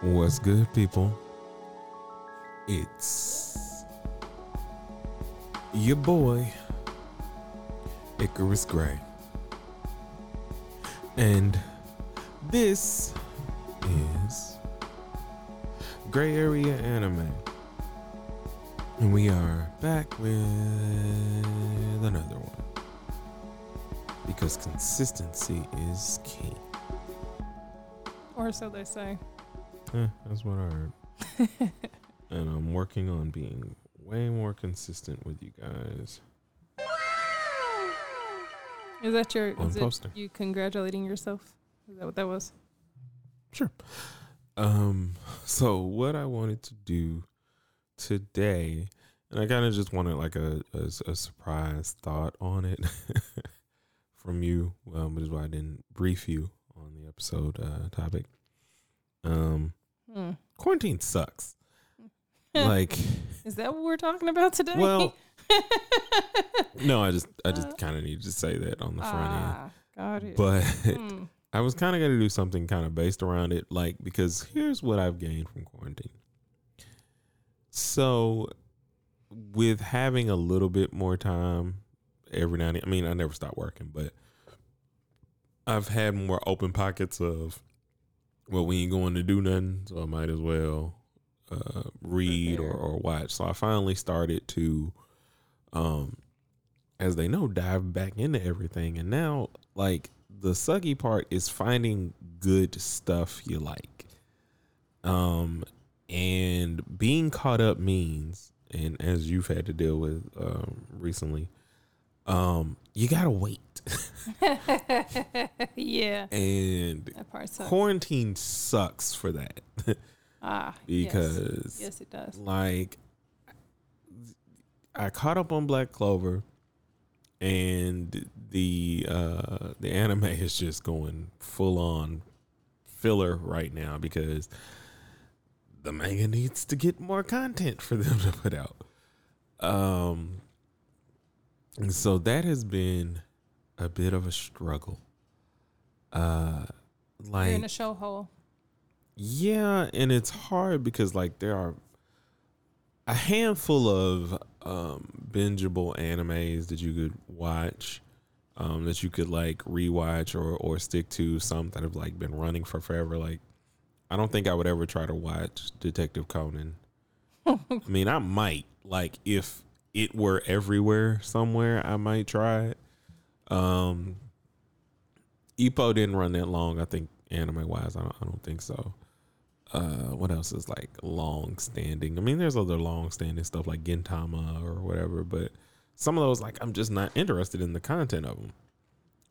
What's good, people? It's your boy, Icarus Gray. And this is Gray Area Anime. And we are back with another one. Because consistency is key. Or so they say. Eh, that's what I heard. and I'm working on being way more consistent with you guys. Is that your On is it posting. you congratulating yourself? Is that what that was? Sure. Um, so what I wanted to do today, and I kind of just wanted like a, a a surprise thought on it from you, um, which is why I didn't brief you on the episode uh, topic. Um, Hmm. quarantine sucks. like, Is that what we're talking about today? well, no, I just I just kind of need to say that on the front end. ah, got it. But Hmm. I was kind of going to do something kind of based around it, like, because here's what I've gained from quarantine. So, with having a little bit more time every now and then, I mean, I never stop working, but I've had more open pockets of, well, we ain't going to do nothing, so I might as well uh, read or, or watch. So, I finally started to, um, as they know, dive back into everything. And now, like, the sucky part is finding good stuff you like. Um, and being caught up means, and as you've had to deal with um, recently, um, you gotta wait. yeah, and quarantine sucks for that ah, yes. because yes, it does. like I caught up on Black Clover and the uh the anime is just going full on filler right now because the manga needs to get more content for them to put out. Um and so that has been a bit of a struggle. Uh like You're in a show hole. yeah, and it's hard because like there are a handful of um bingeable animes that you could watch, um, that you could like rewatch or or stick to. Some that have like been running for forever. Like I don't think I would ever try to watch Detective Conan. I mean, I might like if it were everywhere somewhere, I might try it. Um, Epo didn't run that long. I think anime wise, I don't, I don't think so. Uh, what else is like long standing? I mean, there's other long standing stuff like Gintama or whatever, but some of those, like, I'm just not interested in the content of them.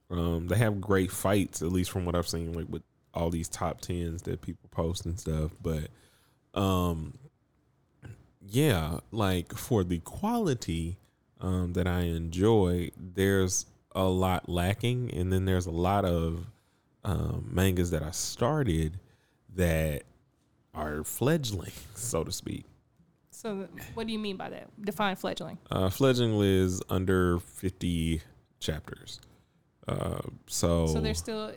Um, they have great fights, at least from what I've seen, like with all these top tens that people post and stuff. But, um, yeah, like for the quality um, that I enjoy, there's a lot lacking, and then there's a lot of um, mangas that I started that are fledgling, so to speak. So, what do you mean by that? Define fledgling. Uh, fledgling is under 50 chapters. Uh, so, So they're still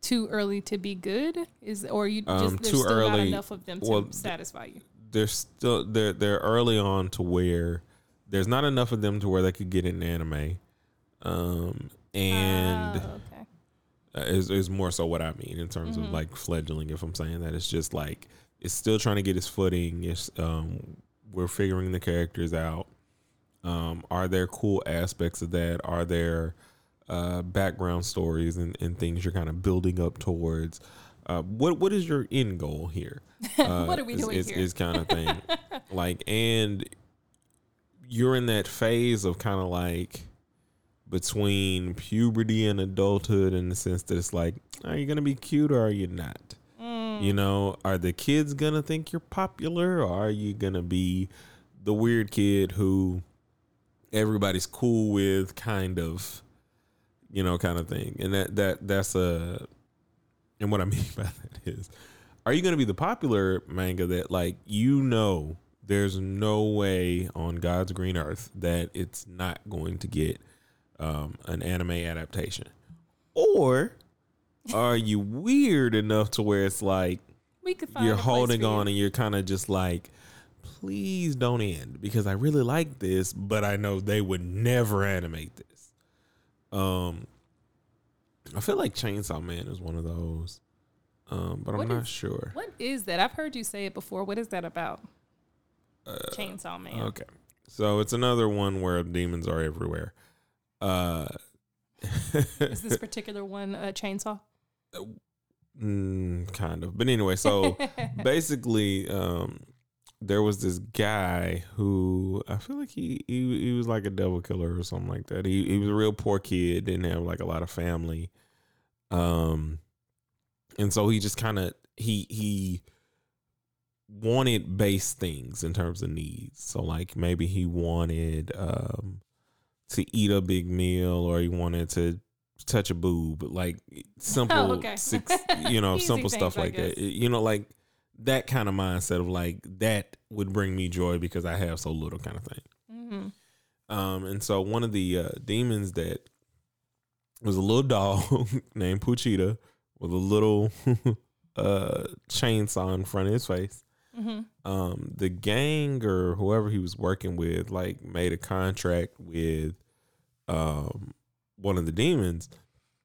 too early to be good. Is or you just Um, there's too still not early- enough of them to well, satisfy you. They're still they're they're early on to where there's not enough of them to where they could get in anime. Um, and Ah, okay. uh, is is more so what I mean in terms of Mhm. like fledgling. If I'm saying that, it's just like it's still trying to get its footing. It's um, we're figuring the characters out. Um, are there cool aspects of that? Are there uh, background stories and, and things you're kind of building up towards? Uh, what what is your end goal here? Uh, What are we is, doing is, here? is kind of thing. like, and you're in that phase of kind of like between puberty and adulthood in the sense that it's like, are you gonna be cute or are you not? Mm. You know, are the kids gonna think you're popular or are you gonna be the weird kid who everybody's cool with, kind of, you know, kind of thing? And that that that's a, and what I mean by that is, are you gonna be the popular manga that like you know there's no way on God's green earth that it's not going to get um, an anime adaptation, or are you weird enough to where it's like, We could find. you're holding on and you're kind of just like please don't end because i really like this but i know they would never animate this um i feel like chainsaw man is one of those um but i'm not is- sure What is that? I've heard you say it before. What is that about? Chainsaw Man. Uh, okay so it's another one where demons are everywhere uh Is this particular one a chainsaw? mm, kind of but anyway so basically um there was this guy who I feel like he, he he was like a devil killer or something like that. He he was a real poor kid, didn't have like a lot of family. Um and so he just kind of he he wanted base things in terms of needs. So like maybe he wanted um to eat a big meal or he wanted to touch a boob, like simple Oh, okay. six, you know, simple stuff I like that. You know, like that kind of mindset of like that would bring me joy because I have so little kind of thing. hmm Um, and so one of the uh, demons that was a little dog named Pochita with a little uh, chainsaw in front of his face. hmm Um, the gang or whoever he was working with, like, made a contract with um one of the demons,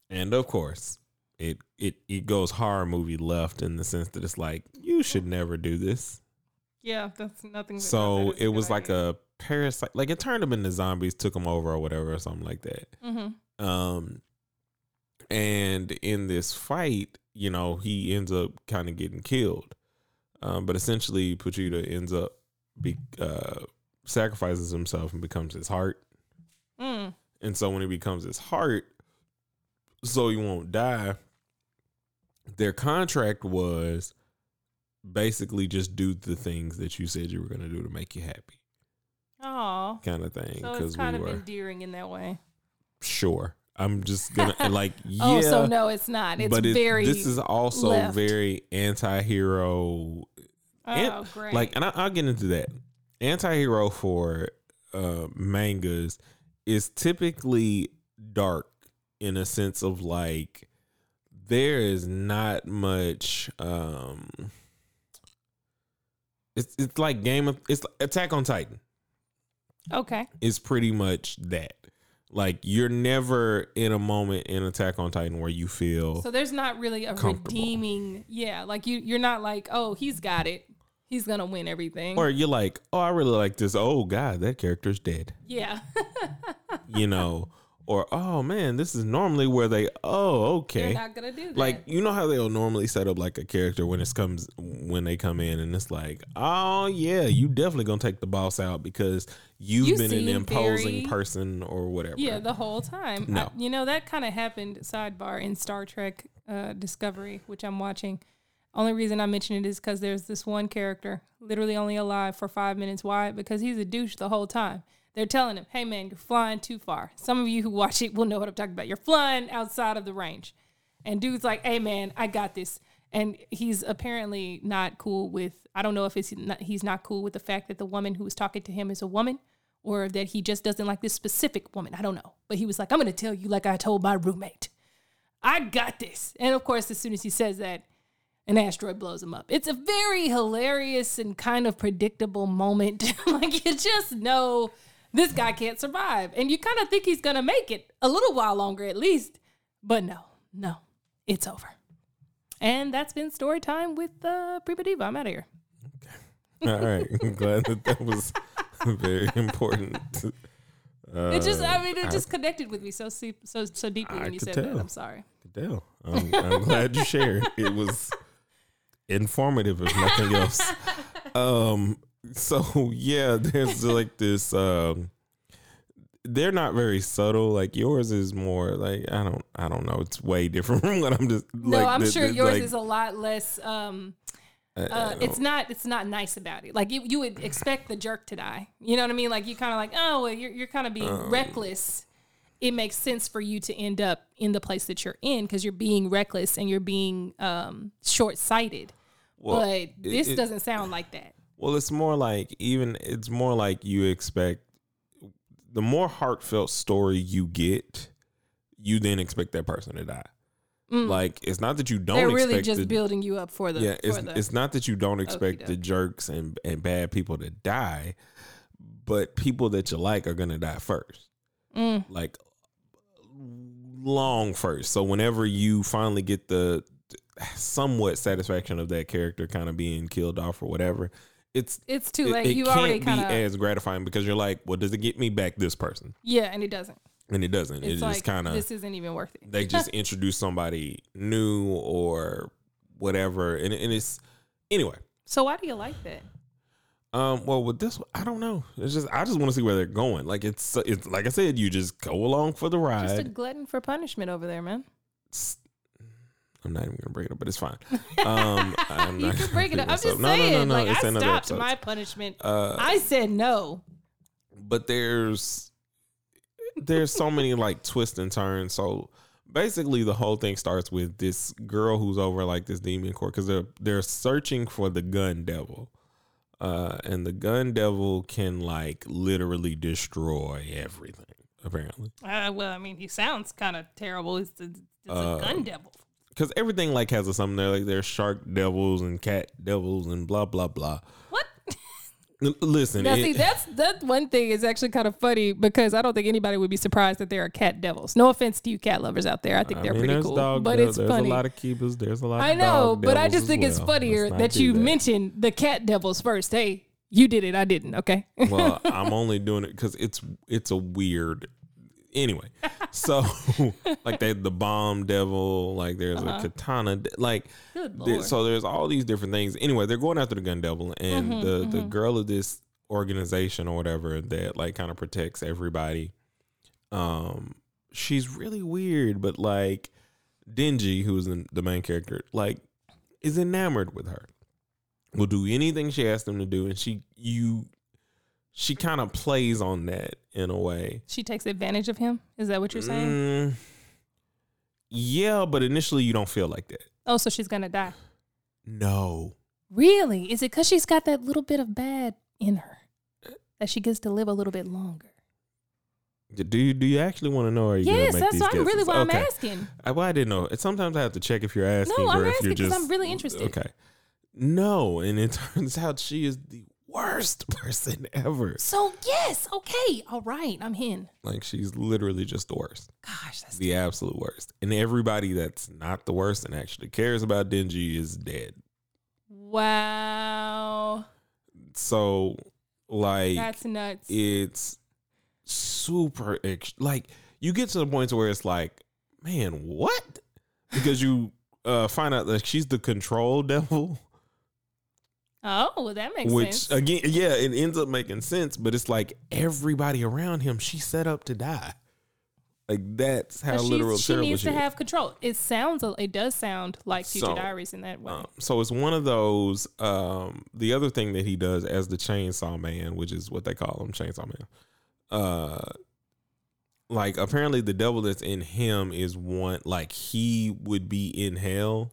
and of course, it it it goes horror movie left in the sense that it's like you should never do this. Yeah, that's nothing. that- So that it was like a parasite, like it turned them into zombies, took them over or whatever or something like that. Mhm. Um, and in this fight, you know, he ends up kind of getting killed. Um, but essentially, Pochita ends up be uh sacrifices himself and becomes his heart. Mm. And so when he becomes his heart, so he won't die. Their contract was basically just do the things that you said you were going to do to make you happy, Oh, kind of thing. So it's kind we of were endearing in that way. sure. I'm just gonna like yeah. Oh, so no, it's not. It's but it- very. this is also left. very anti-hero oh, and- great. like and I, i'll get into that anti-hero for uh mangas is typically dark in a sense of like there is not much um it's it's like game of it's attack on titan okay. it's pretty much that like you're never in a moment in attack on titan where you feel So there's not really a redeeming. Yeah, like you, you're not like, oh, he's got it. He's gonna win everything. or you're like oh i really like this oh god that character's dead yeah. you know, or oh man, this is normally where they oh okay. not gonna do that. Like you know how they'll normally set up like a character when it comes when they come in and it's like oh yeah you definitely gonna take the boss out because you've You been an imposing very- person or whatever. Yeah, the whole time. No. I- you know, that kind of happened sidebar in Star Trek uh, Discovery, which I'm watching. Only reason I mention it is because there's this one character literally only alive for five minutes. Why? Because he's a douche the whole time. They're telling him, hey man, you're flying too far. Some of you who watch it will know what I'm talking about. You're flying outside of the range. And dude's like, hey man, I got this. And he's apparently not cool with, I don't know if it's not, he's not cool with the fact that the woman who was talking to him is a woman or that he just doesn't like this specific woman. I don't know. But he was like, I'm going to tell you like I told my roommate. I got this. And of course, as soon as he says that, an asteroid blows him up. It's a very hilarious and kind of predictable moment. like you just know this guy can't survive. And you kind of think he's going to make it a little while longer at least. But no, no, it's over. And that's been story time with uh, Prima Diva. I'm out of here. All right, I'm glad that that was very important. Uh, It just, I mean, it I just connected with me so so so deeply I when you said tell. that. I'm sorry. could tell. I'm, I'm glad you shared. It was informative, if nothing else. Um. So yeah, there's like this. Um. They're not very subtle. Like yours is more like I don't. I don't know. It's way different from what I'm just. No, like, I'm the- sure the- yours like, is a lot less. Um, I- I uh, don't- it's not. It's not nice about it. Like you, you would expect the jerk to die. You know what I mean? Like you kind of like, oh, well, you're you're kind of being Um, reckless. It makes sense for you to end up in the place that you're in because you're being reckless and you're being um, short sighted. well, but this it- doesn't sound like that. Well, it's more like even it's more like you expect the more heartfelt story you get, you then expect that person to die. Mm. Like it's not that you don't They're expect really just the, building you up for the. yeah, it's the it's not that you don't expect the jerks and and bad people to die, but people that you like are gonna die first. Mm. like long first. So whenever you finally get the somewhat satisfaction of that character kind of being killed off or whatever, it's It's too it, late. it you can't already be kind of as gratifying because you're like, well, does it get me back this person? yeah, and it doesn't. And it doesn't. It's It like just kind of this isn't even worth it. they just introduce somebody new or whatever, and and it's anyway. So why do you like that? Um, well, with this, I don't know. It's just I just want to see where they're going. Like it's it's like I said, you just go along for the ride. Just a glutton for punishment over there, man. s- I'm not even gonna bring it up, but it's fine. Um, I'm you can break it up. I'm just saying. No, no, like it's I stopped my punishment. Uh, I said no. but there's there's so many like twists and turns. So basically, the whole thing starts with this girl who's over like this demon court because they're they're searching for the gun devil. Uh, and the gun devil can like literally destroy everything. Apparently, Uh, well, I mean, he sounds kind of terrible. It's, a, it's a Uh, gun devil. Because everything like has a something there. Like there's shark devils and cat devils and blah blah blah. What? Listen, Now, it- see, that's that one thing is actually kind of funny because I don't think anybody would be surprised that there are cat devils. No offense to you cat lovers out there. I think I they're mean, pretty cool, dog but devils, it's there's funny. a lot of keepers. There's a lot. I know, but I just think it's funnier that you mentioned the cat devils first. Hey, you did it. I didn't. Okay. well, I'm only doing it because it's it's a weird. Anyway, so like they the bomb devil, like there's a katana, de- like Uh-huh. There- so there's all these different things. Anyway, they're going after the gun devil, and Mm-hmm, the the girl of this organization or whatever that like kind of protects everybody. Um, she's really weird, but like Denji, who's the, the main character, like is enamored with her. Will do anything she asks them to do, and she you she kind of plays on that in a way. she takes advantage of him. Is that what you're saying? Mm, yeah, but initially you don't feel like that. Oh, so she's gonna die. No. Really? Is it because she's got that little bit of bad in her that she gets to live a little bit longer? Do you do you actually want to know? Or are you gonna Yes, make that's these why I'm really why Okay. I'm asking. I, well, I didn't know. Sometimes I have to check if you're asking No, I'm if asking you're 'cause just. I'm really interested. Okay. No, and it turns out she is the worst person ever. So yes, okay, all right, I'm in. Like she's literally just the worst, Gosh, that's the absolute worst. And everybody that's not the worst and actually cares about Denji is dead. wow. So, like, That's nuts. it's super like you get to the point where it's like, man, what? Because you uh find out that she's the control devil. Oh, well, that makes sense. which sense. again, yeah, it ends up making sense, but it's like everybody around him, she set up to die. Like that's how literal she terrible needs she to is. have control. It sounds, it does sound like Future So, Diaries in that way. Um, so it's one of those. Um, the other thing that he does as the Chainsaw Man, which is what they call him, Chainsaw Man. Uh, like apparently the devil that's in him is one. Like he would be in hell,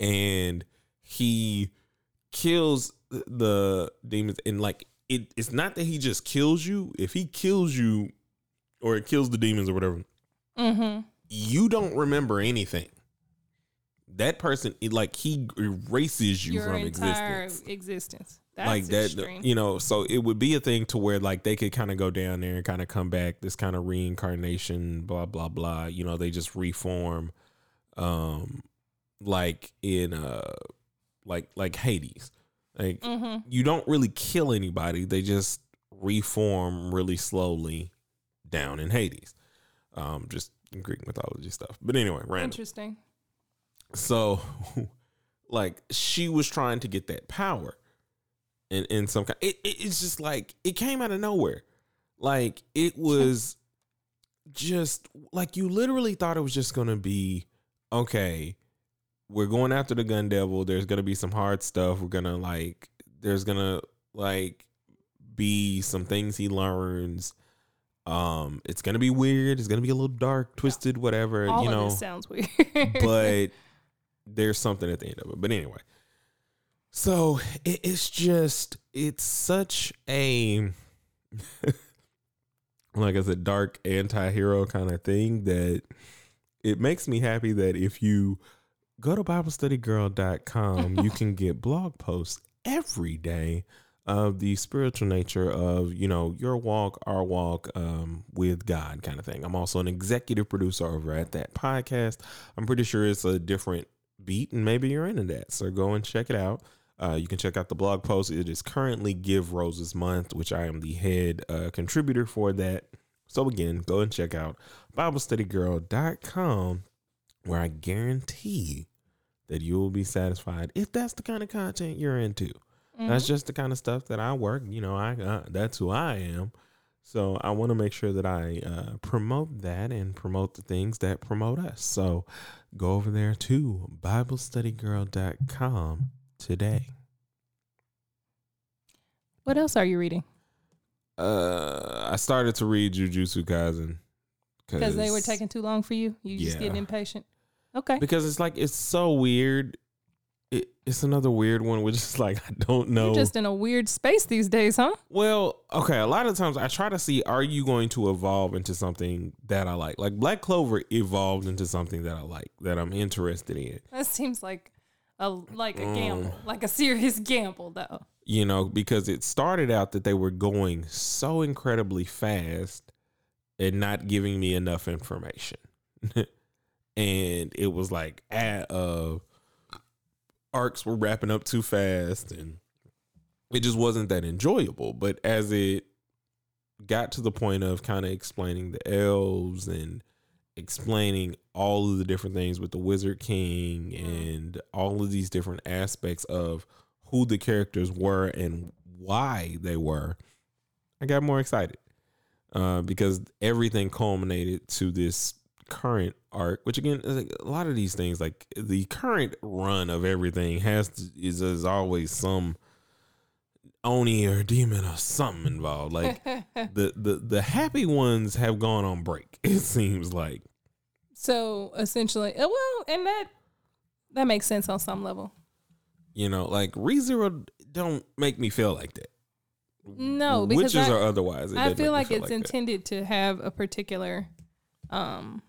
and he kills the demons. And like it, it's not that he just kills you. If he kills you, or it kills the demons or whatever, mm-hmm. you don't remember anything. That person, it, like he erases you Your from existence. existence. That's like that, extreme. you know. So it would be a thing to where like they could kind of go down there and kind of come back. This kind of reincarnation, blah blah blah. You know, they just reform, um, like in uh, like like Hades. Like mm-hmm. you don't really kill anybody. They just reform really slowly down in Hades. Um, just Greek mythology stuff. But anyway, random. Interesting. So, like, she was trying to get that power, in in some kind. It, it it's just like it came out of nowhere. Like it was just like you literally thought it was just gonna be okay. We're going after the gun devil. There's gonna be some hard stuff. We're gonna like. There's gonna like be some things he learns. Um, it's gonna be weird. It's gonna be a little dark, twisted, whatever. All you know, this sounds weird. but there's something at the end of it. But anyway, so it, it's just it's such a like I a dark anti-hero kind of thing that it makes me happy that if you go to BibleStudyGirl.com, you can get blog posts every day of the spiritual nature of you know your walk, our walk um, with God, kind of thing. I'm also an executive producer over at that podcast. I'm pretty sure it's a different beat, and maybe you're into that. So go and check it out. Uh, you can check out the blog post. It is currently Give Roses Month, which I am the head uh, contributor for that. So again, go and check out BibleStudyGirl.com, where I guarantee that you will be satisfied if that's the kind of content you're into. Mm-hmm. That's just the kind of stuff that I work. You know, I uh, that's who I am. So I want to make sure that I uh, promote that and promote the things that promote us. So go over there to BibleStudyGirl.com today. What else are you reading? Uh, I started to read Jujutsu Kaisen because they were taking too long for you. You just yeah. getting impatient. Okay. Because it's like it's so weird it, it's another weird one, which is like I don't know. You're just in a weird space these days, huh? Well, okay. A lot of times I try to see: Are you going to evolve into something that I like? Like Black Clover evolved into something that I like, that I'm interested in. That seems like a like a gamble, um, like a serious gamble, though. You know, because it started out that they were going so incredibly fast and not giving me enough information, and it was like uh arcs were wrapping up too fast and it just wasn't that enjoyable. But as it got to the point of kind of explaining the elves and explaining all of the different things with the Wizard King and all of these different aspects of who the characters were and why they were, I got more excited uh, because everything culminated to this current arc, which again, like a lot of these things, like the current run of everything has to, is, is always some oni or demon or something involved. Like the the the happy ones have gone on break. It seems like. So essentially, uh, well, and that that makes sense on some level. You know, like ReZero don't make me feel like that. No, because witches I, or otherwise. I feel like feel it's like intended that. to have a particular um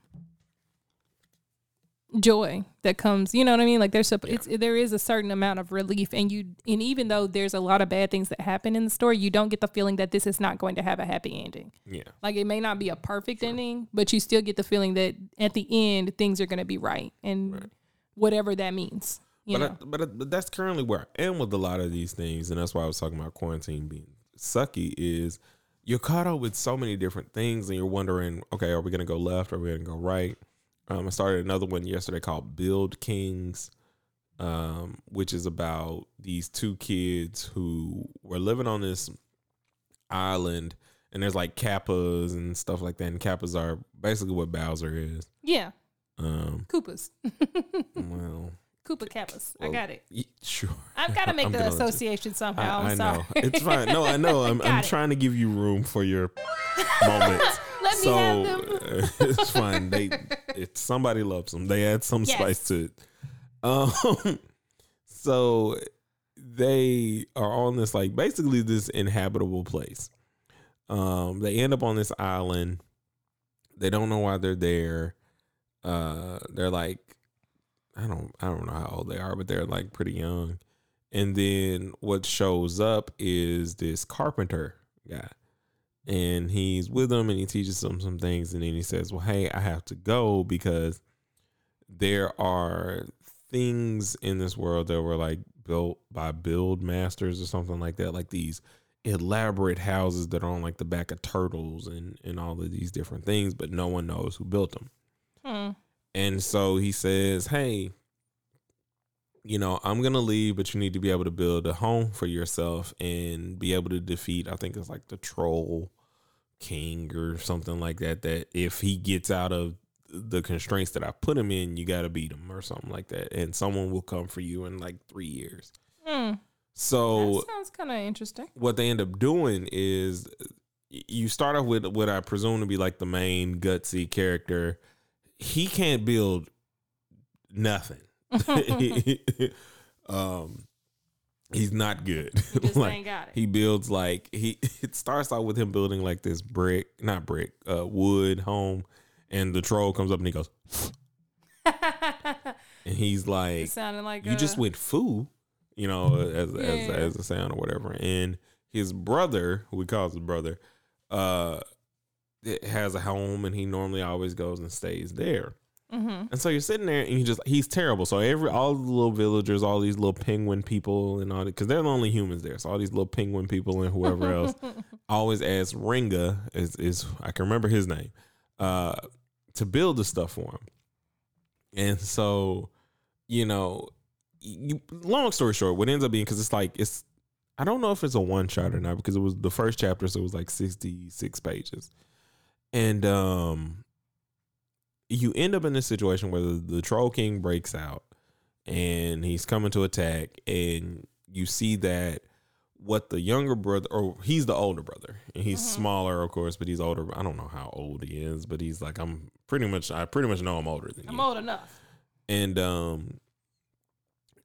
joy that comes you know what i mean? Like there's a, it's there is a certain amount of relief and you and even though there's a lot of bad things that happen in the story you don't get the feeling that this is not going to have a happy ending. Yeah. Like it may not be a perfect sure. ending but you still get the feeling that at the end things are going to be right and right. whatever that means you but, I, but, I, but that's currently where i am with a lot of these things and that's why i was talking about quarantine being sucky is you're caught up with so many different things and you're wondering okay are we going to go left? Or are we going to go right um, I started another one yesterday called Build Kings, um, which is about these two kids who were living on this island, and there's like kappas and stuff like that. And kappas are basically what Bowser is. Yeah. Um, Koopas. well. Koopa Kappas. Well, I got it. sure. I've got to make the association somehow. I, I know. It's fine. No, I know. I'm, I'm trying to give you room for your moments. Let so, me have them. it's fine. They, it, somebody loves them. They add some yes. spice to it. Um, so they are on this like basically this inhabitable place. Um, they end up on this island. They don't know why they're there. Uh, they're like, I don't, I don't know how old they are, but they're like pretty young. And then what shows up is this carpenter guy and he's with them and he teaches them some things and then he says well hey i have to go because there are things in this world that were like built by build masters or something like that like these elaborate houses that are on like the back of turtles and and all of these different things but no one knows who built them hmm. And so he says hey you know, I'm gonna leave, but you need to be able to build a home for yourself and be able to defeat. I think it's like the troll king or something like that. That if he gets out of the constraints that I put him in, you got to beat him or something like that, and someone will come for you in like three years. Hmm. So that sounds kind of interesting. What they end up doing is you start off with what I presume to be like the main gutsy character. He can't build nothing. um, he's not good. He like, He builds like he. It starts out with him building like this brick, not brick, uh, wood home, and the troll comes up and he goes, and he's It like, sounded like you just uh, went foo, you know, as as Yeah. as a sound or whatever. And his brother, who he calls his brother, uh, it has a home, and he normally always goes and stays there. mhm. And so you're sitting there, and you just he's terrible. So every all the little villagers, all these little penguin people, and all that, because they're the only humans there. So all these little penguin people and whoever else always ask Ringa is is I can remember his name, uh, to build the stuff for him. And so, you know, you, long story short, what ends up being because it's like it's I don't know if it's a one shot or not because it was the first chapter, so it was like sixty six pages, and um, you end up in this situation where the, the troll king breaks out and he's coming to attack, and you see that what the younger brother or he's the older brother and he's Mhm. smaller of course but he's older i don't know how old he is but he's like i'm pretty much i pretty much know i'm older than you. I'm old enough. and um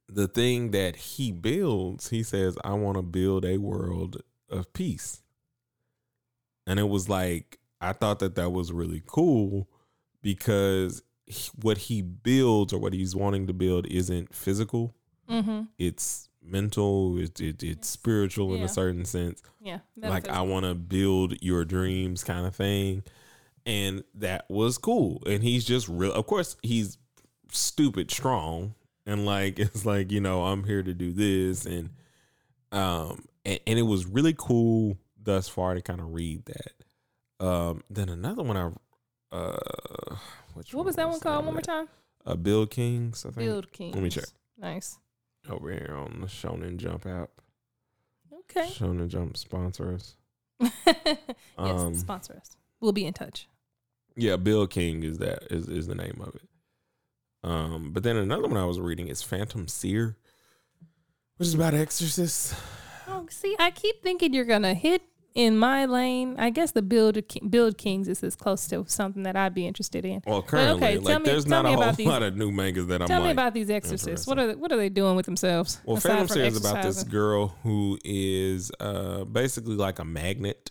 the thing that he builds he says i want to build a world of peace and it was like i thought that that was really cool because he- what he builds or what he's wanting to build isn't physical Mm-hmm. it's mental it's it, it's spiritual in Yeah. a certain sense Yeah. like I want to build your dreams kind of thing. And that was cool. And he's just real. Of course, he's stupid strong. And like, it's like, you know, I'm here to do this. And, um, and, and it was really cool thus far to kind of read that. Um, then another one I, uh, which What was that one called? One more time. Uh, Bill Kings, I think. Build King. me check. Nice. Over here on the Shonen Jump app. Okay. Shonen Jump sponsors. yes, Um, sponsor us. We'll be in touch. Yeah, Build King is that is is the name of it. Um, but then another one I was reading is Phantom Seer, which is about exorcists. Oh, see, I keep thinking you're gonna hit in my lane. I guess the build build kings is as close to something that I'd be interested in. Well, currently, okay, tell like me- there's tell not me a whole about these- lot of new mangas that I'm Tell like. me about these exorcists. What are they, what are they doing with themselves? well, Phantom is about this girl who is uh basically like a magnet.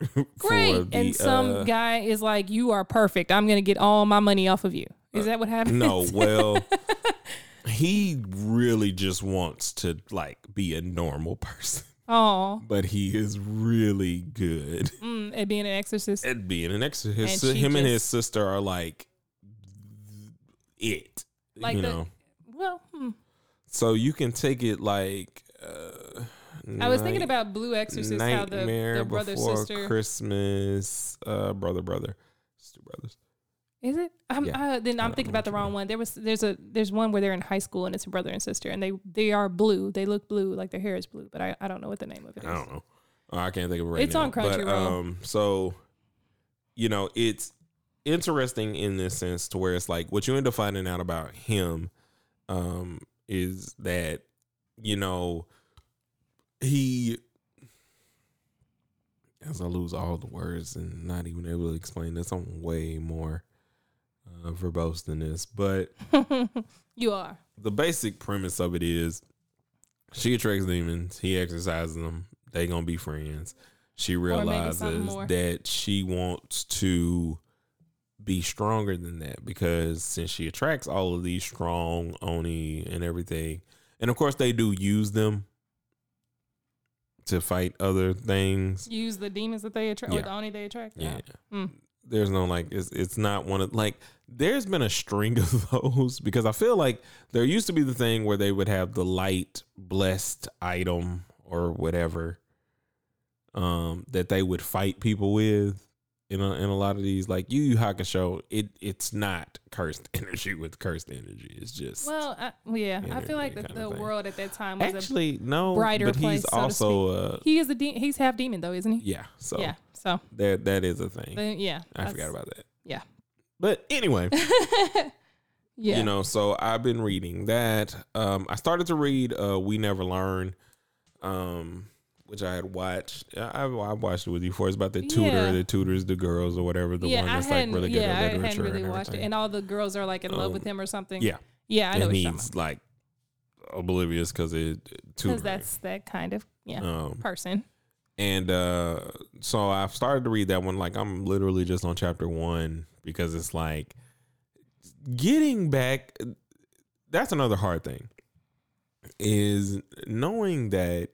Great, the, and some uh, guy is like, "You are perfect. I'm gonna get all my money off of you." Is that what happens? No, well, he really just wants to like be a normal person, Oh, but he is really good. mm, at being an exorcist. at being an exorcist. And him and his sister are like it. Like you the- know. Well, hmm. So you can take it like uh I was thinking about Blue Exorcist, how the, Nightmare the brother before sister Christmas, uh brother brother. It's two brothers. Is it? I'm, Yeah. uh, then I'm thinking about the wrong one. There was there's a there's one where they're in high school and it's a brother and sister and they they are blue. They look blue, like their hair is blue, but I, I don't know what the name of it is. I don't know. Oh, I can't think of it right It's now. on But, Crunchyroll. um so you know, it's interesting in this sense to where it's like what you end up finding out about him um is that you know he as I lose all the words and not even able to explain this, I'm way more uh, verbose than this. But you are. the basic premise of it is she attracts demons, he exercises them, they gonna be friends. She realizes that she wants to be stronger than that because since she attracts all of these strong oni and everything, and of course they do use them to fight other things. Use the demons that they attract, or the oni they attract. Yeah. Mm. There's no like it's it's not one of like there's been a string of those because I feel like there used to be the thing where they would have the light blessed item or whatever um that they would fight people with in a, in a lot of these like Yu Yu Hakusho it it's not cursed energy with cursed energy it's just Well, I, yeah, I feel like the, the world at that time was actually no brighter but place, he's so also uh. He is a de- he's half demon though, isn't he? yeah so yeah. So that that is a thing yeah, I forgot about that Yeah. but anyway yeah. You know, so I've been reading that. Um, I started to read uh, We Never Learn, um, which I had watched. I, I watched it with you before. It's about the tutor Yeah. that tutors the girls or whatever. The yeah, one that's like really good yeah, at I hadn't really and watched it, and all the girls are like in love with Um, him or something. yeah, yeah, I know and he's like oblivious because it Because that's that kind of yeah Um, person. and uh, so I've started to read that one. Like I'm literally just on chapter one because it's like getting back. that's another hard thing is knowing that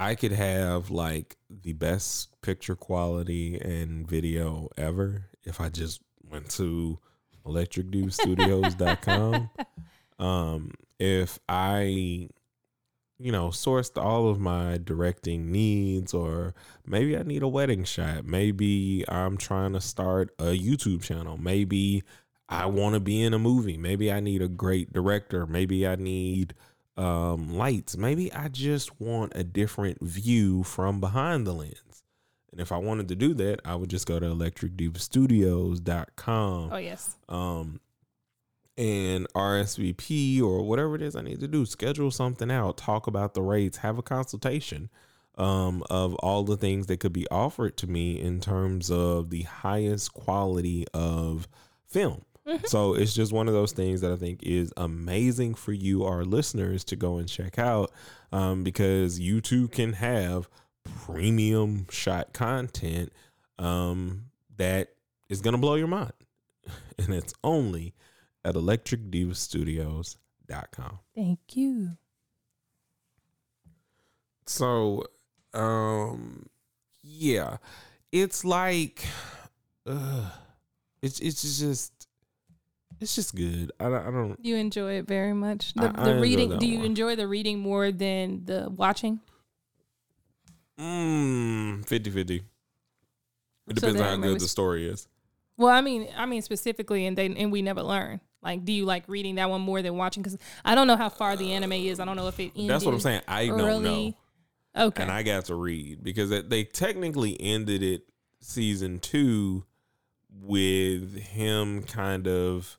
I could have like the best picture quality and video ever if I just went to electricdudestudios.com. um, if I, you know, sourced all of my directing needs, or maybe I need a wedding shot. Maybe I'm trying to start a YouTube channel. Maybe I want to be in a movie. Maybe I need a great director. Maybe I need um, lights. Maybe I just want a different view from behind the lens. And if I wanted to do that, I would just go to electricdudestudios.com. Oh yes. Um, and RSVP or whatever it is I need to do, schedule something out, talk about the rates, have a consultation um, of all the things that could be offered to me in terms of the highest quality of film. So it's just one of those things that I think is amazing for you, our listeners, to go and check out um, because you too can have premium shot content um, that is going to blow your mind. And it's only at electricdivastudios.com. Thank you. So, um, yeah, it's like, uh, it's it's just, it's just good. I, don't- I don't. You enjoy it very much. The, I- I the enjoy reading. Do you more. enjoy the reading more than the watching? Mm, 50 50. It So depends on how good the story is. Well, I mean, I mean specifically, and they and we never learn. Like, do you like reading that one more than watching? Because I don't know how far the anime is. I don't know if it ended. That's what I'm saying. I don't know. Okay. And I got to read because they technically ended it season two with him kind of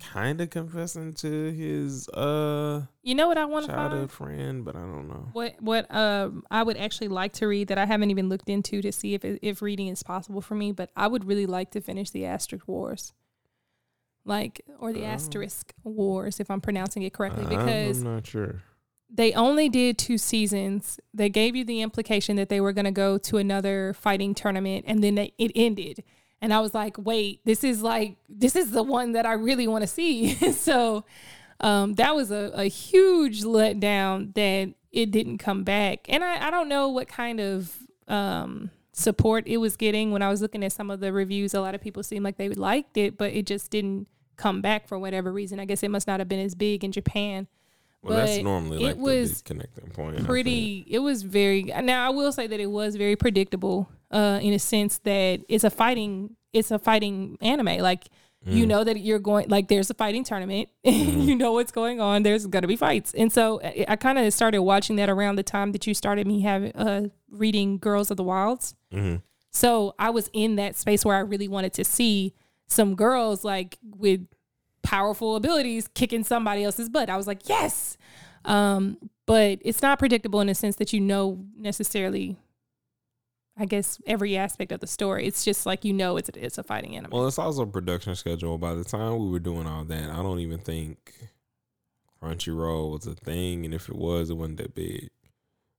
kind of confessing to his uh you know what I want to childhood find? friend, but I don't know. What what um I would actually like to read that I haven't even looked into to see if if reading is possible for me, but I would really like to finish the Asterisk Wars, like or the Oh. Asterisk Wars if I'm pronouncing it correctly, because I'm not sure. they only did two seasons. They gave you the implication that they were going to go to another fighting tournament, and then they, it ended. And I was like, wait, this is like this is the one that I really want to see. so um, that was a, a huge letdown that it didn't come back. And I, I don't know what kind of um, support it was getting when I was looking at some of the reviews. A lot of people seemed like they liked it, but it just didn't come back for whatever reason. I guess it must not have been as big in Japan Well, that's but normally it like the was connecting point. Pretty it was very now i will say that it was very predictable uh in a sense that it's a fighting it's a fighting anime like you Mm. know that you're going like there's a fighting tournament you know what's going on there's gonna be fights and so i, I kind of started watching that around the time that you started me having uh reading girls of the wilds Mhm. so I was in that space where I really wanted to see some girls like with powerful abilities kicking somebody else's butt. I was like, yes. Um, but it's not predictable in the sense that you know necessarily, I guess, every aspect of the story. It's just like you know it's a, it's a fighting anime. Well, it's also a production schedule. By the time we were doing all that, I don't even think Crunchyroll was a thing, and if it was, it wasn't that big.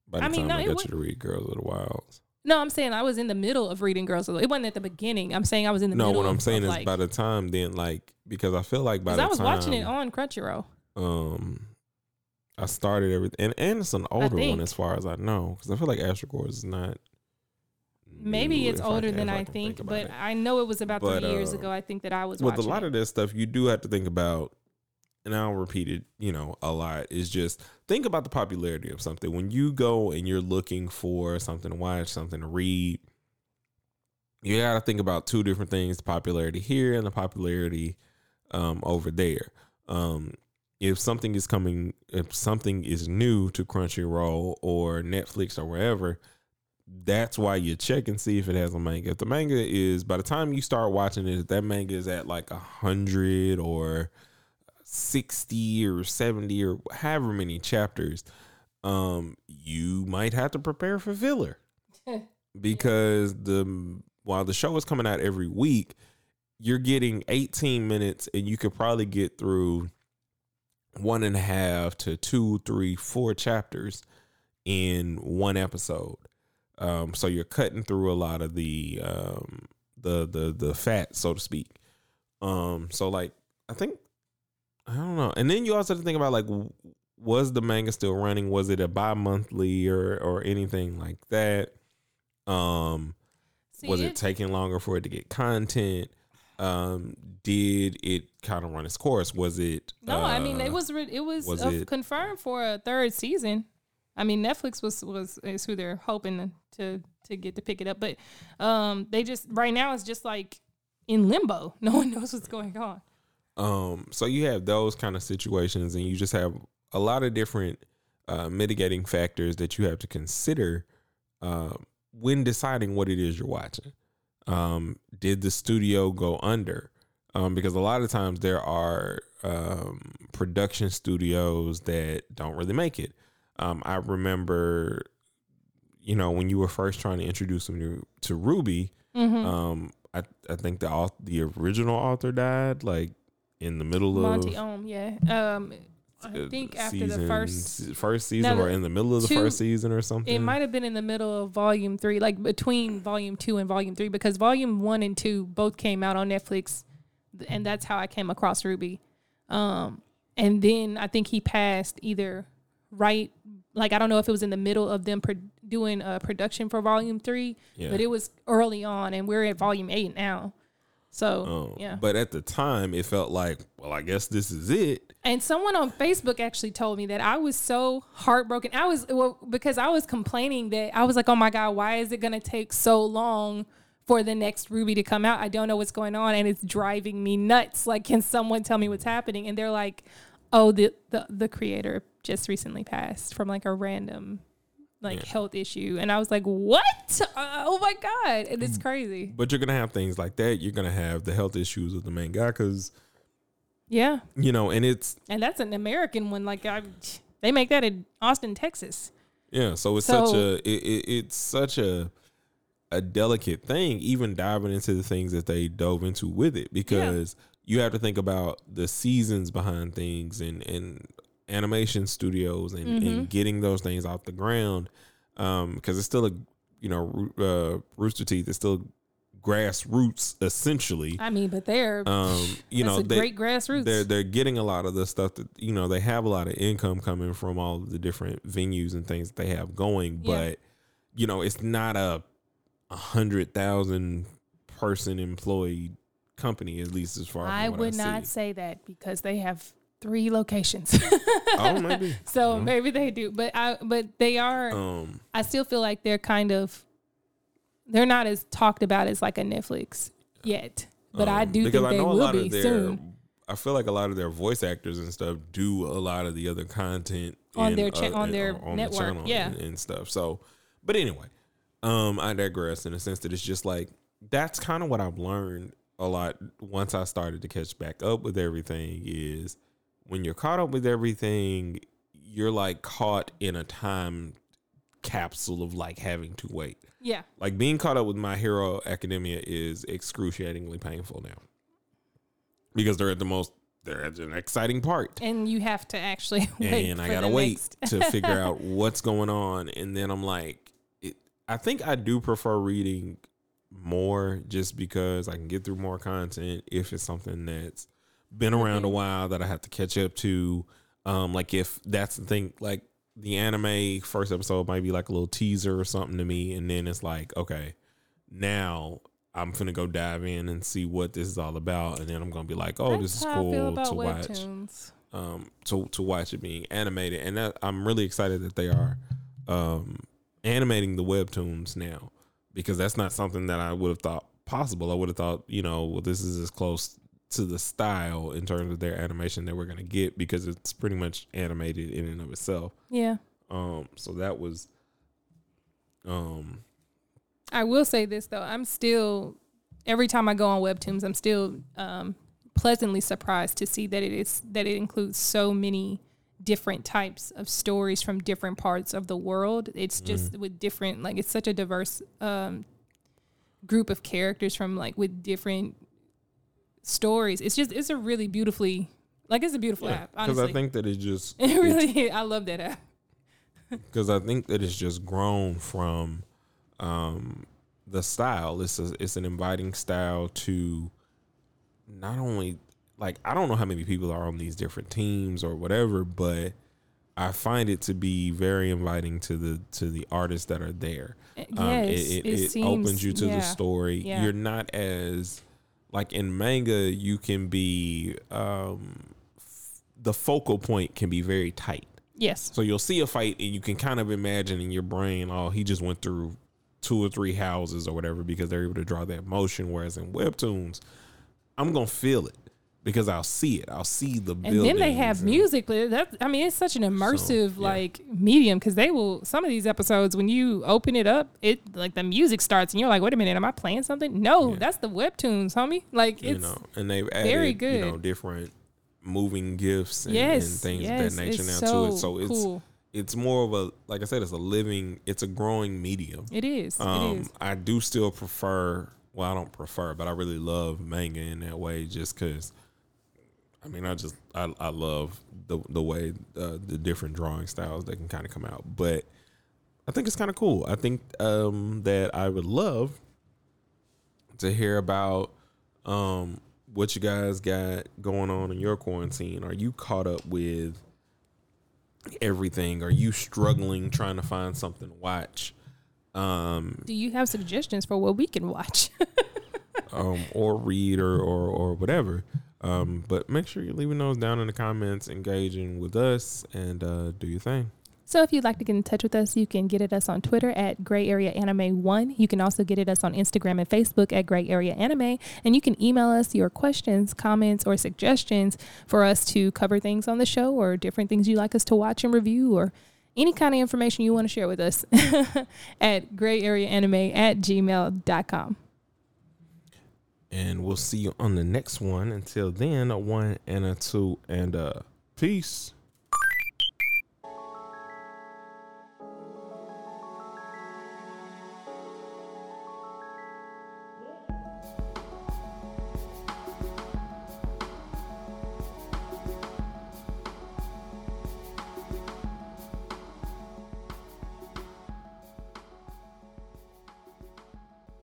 By the I mean, time no, I got you to read Girls of the Wilds. no, I'm saying I was in the middle of reading Girls. of the- It wasn't at the beginning. I'm saying I was in the No, middle. No, what I'm saying is like, by the time then, like, because I feel like by the I was time watching it on Crunchyroll. um, I started everything, and, and it's an older one as far as I know, because I feel like Astro is not. Maybe it's older can- than if I can think, but it. I know it was about But, three years uh, ago. I think that I was with a lot it. of this stuff, you do have to think about, and I'll repeat it, you know, a lot. Is just think about the popularity of something. When you go and you're looking for something to watch, something to read, you got to think about two different things: the popularity here and the popularity um, over there. Um, if something is coming, if something is new to Crunchyroll or Netflix or wherever, that's why you check and see if it has a manga. If the manga is by the time you start watching it, if that manga is at like a hundred or sixty or seventy or however many chapters, um, you might have to prepare for filler because the while the show is coming out every week, you're getting 18 minutes and you could probably get through one and a half to two, three, four chapters in one episode. Um, so you're cutting through a lot of the um, the the the fat, so to speak. Um, so like I think I don't know. And then you also have to think about like, was the manga still running? Was it a bi-monthly or or anything like that? Um, See, was it it- taking longer for it to get content? Um, did it kind of run its course? Was it? No, I mean it uh, was re- it was, was uh, it- confirmed for a third season. I mean Netflix was was is who they're hoping to to get to pick it up, but um they just right now it's just like in limbo. No one knows what's going on. Um, so you have those kind of situations, and you just have a lot of different uh, mitigating factors that you have to consider uh, when deciding what it is you're watching. Um, did the studio go under? Um, because a lot of times there are um, production studios that don't really make it. Um, I remember, you know, when you were first trying to introduce them to, to RWBY, Mm-hmm. um, I I think the au- the original author died like in the middle Monty of Monty Oum, yeah. Um, I uh, think after season- the first, first season No, or in the middle of the two- first season or something. it might have been in the middle of volume three, like between volume two and volume three, because volume one and two both came out on Netflix, and that's how I came across RWBY. Um, and then I think he passed either right, like I don't know if it was in the middle of them pro- doing a production for volume three, yeah. but it was early on, and we're at volume eight now. So Um, yeah. But at the time, it felt like, well, I guess this is it. And someone on Facebook actually told me that I was so heartbroken. I was well, because I was complaining that I was like, "Oh my god, why is it going to take so long for the next RWBY to come out? I don't know what's going on and it's driving me nuts. Like, can someone tell me what's happening?" And they're like, "Oh, the the the creator just recently passed from like a random like Yeah. health issue." And I was like, "What? Uh, oh my god." And Mm. it's crazy. But you're gonna have things like that. You're gonna have the health issues of the main guy because Yeah. you know, and it's And that's an American one like I they make that in Austin, Texas. Yeah, so it's such a it, it, it's such a a delicate thing, even diving into the things that they dove into with it, because you have to think about the seasons behind things and and animation studios and, Mm-hmm. and getting those things off the ground, because it's still a you know uh, Rooster Teeth is still grassroots essentially. I mean, but they're Um, you know they, great grassroots. they're they're getting a lot of the stuff that you know they have a lot of income coming from all of the different venues and things that they have going, Yeah. but you know it's not a a hundred thousand person employed company at least as far as I would I not say that because they have three locations. Oh, maybe. so Mhm. maybe they do, but I but they are. Um, I still feel like they're kind of they're not as talked about as like a Netflix yet, but I um, do because think I they will be their. soon I feel like a lot of their voice actors and stuff do a lot of the other content On their cha- on in- their the network, channel yeah. and, and stuff. So, but anyway, um, I digress in the sense that it's just like that's kind of what I've learned a lot once I started to catch back up with everything. Is when you're caught up with everything, you're like caught in a time capsule of like having to wait. yeah. Like being caught up with My Hero Academia is excruciatingly painful now because they're at the most they're at an exciting part, And you have to actually wait. and I gotta wait next- to figure out what's going on, and then I'm like, it, I think I do prefer reading more just because I can get through more content if it's something that's been around a Mhm. while that I have to catch up to. Um, like if that's the thing, like the anime first episode might be like a little teaser or something to me, and then it's like, okay, now I'm gonna go dive in and see what this is all about, and then I'm gonna be like, oh, this is how I feel cool to watch webtoons. um to to watch it being animated and that, I'm really excited that they are um animating the webtoons now because that's not something that I would have thought possible. I would have thought, you know, well this is as close to the style in terms of their animation that we're going to get because it's pretty much animated in and of itself. Yeah. Um so that was um I will say this though, I'm still every time I go on Webtoons, I'm still um, pleasantly surprised to see that it is that it includes so many different types of stories from different parts of the world. It's just with different like it's such a diverse um, group of characters from like with different stories. It's just it's a really beautifully like it's a beautiful app. because I think that it just it really I love that app. because I think that it's just grown from um, the style. It's a, it's an inviting style to not only like I don't know how many people are on these different teams or whatever, but I find it to be very inviting to the to the artists that are there. Yes, Um, it it, it it seems- opens you to yeah, the story. yeah. You're not as like in manga. You can be um, f- the focal point can be very tight. Yes. So you'll see a fight and you can kind of imagine in your brain, oh, he just went through two or three houses or whatever because they're able to draw that motion. Whereas in webtoons, I'm gonna feel it because I'll see it. I'll see the And then they have and- music. That I mean, it's such an immersive yeah. like medium because they will. Some of these episodes, when you open it up, it like the music starts, and you're like, "Wait a minute, am I playing something?" No, Yeah. that's the webtoons, homie. Like you know, and they've added very you know different moving gifts and, yes, and things yes, of that nature now so to it. So it's cool. it's more of a like I said, it's a living, it's a growing medium. It is. Um, is. I do still prefer. Well, I don't prefer, but I really love manga in that way, just because. I mean, I just I, I love the the way uh, the different drawing styles that can kind of come out, but I think it's kind of cool. I think um, that I would love to hear about um, what you guys got going on in your quarantine. Are you caught up with everything? Are you struggling trying to find something to watch? Um, Do you have suggestions for what we can watch? um, or read or, or, or whatever. Um, but make sure you're leaving those down in the comments, engaging with us, and uh, do your thing. So if you'd like to get in touch with us, you can get at us on Twitter at Gray Area Anime One. You can also get at us on Instagram and Facebook at Gray Area Anime, and you can email us your questions, comments, or suggestions for us to cover things on the show or different things you'd like us to watch and review or any kind of information you want to share with us at grayareaanime at gmail.com. And we'll see you on the next one. Until then, a one and a two and a peace.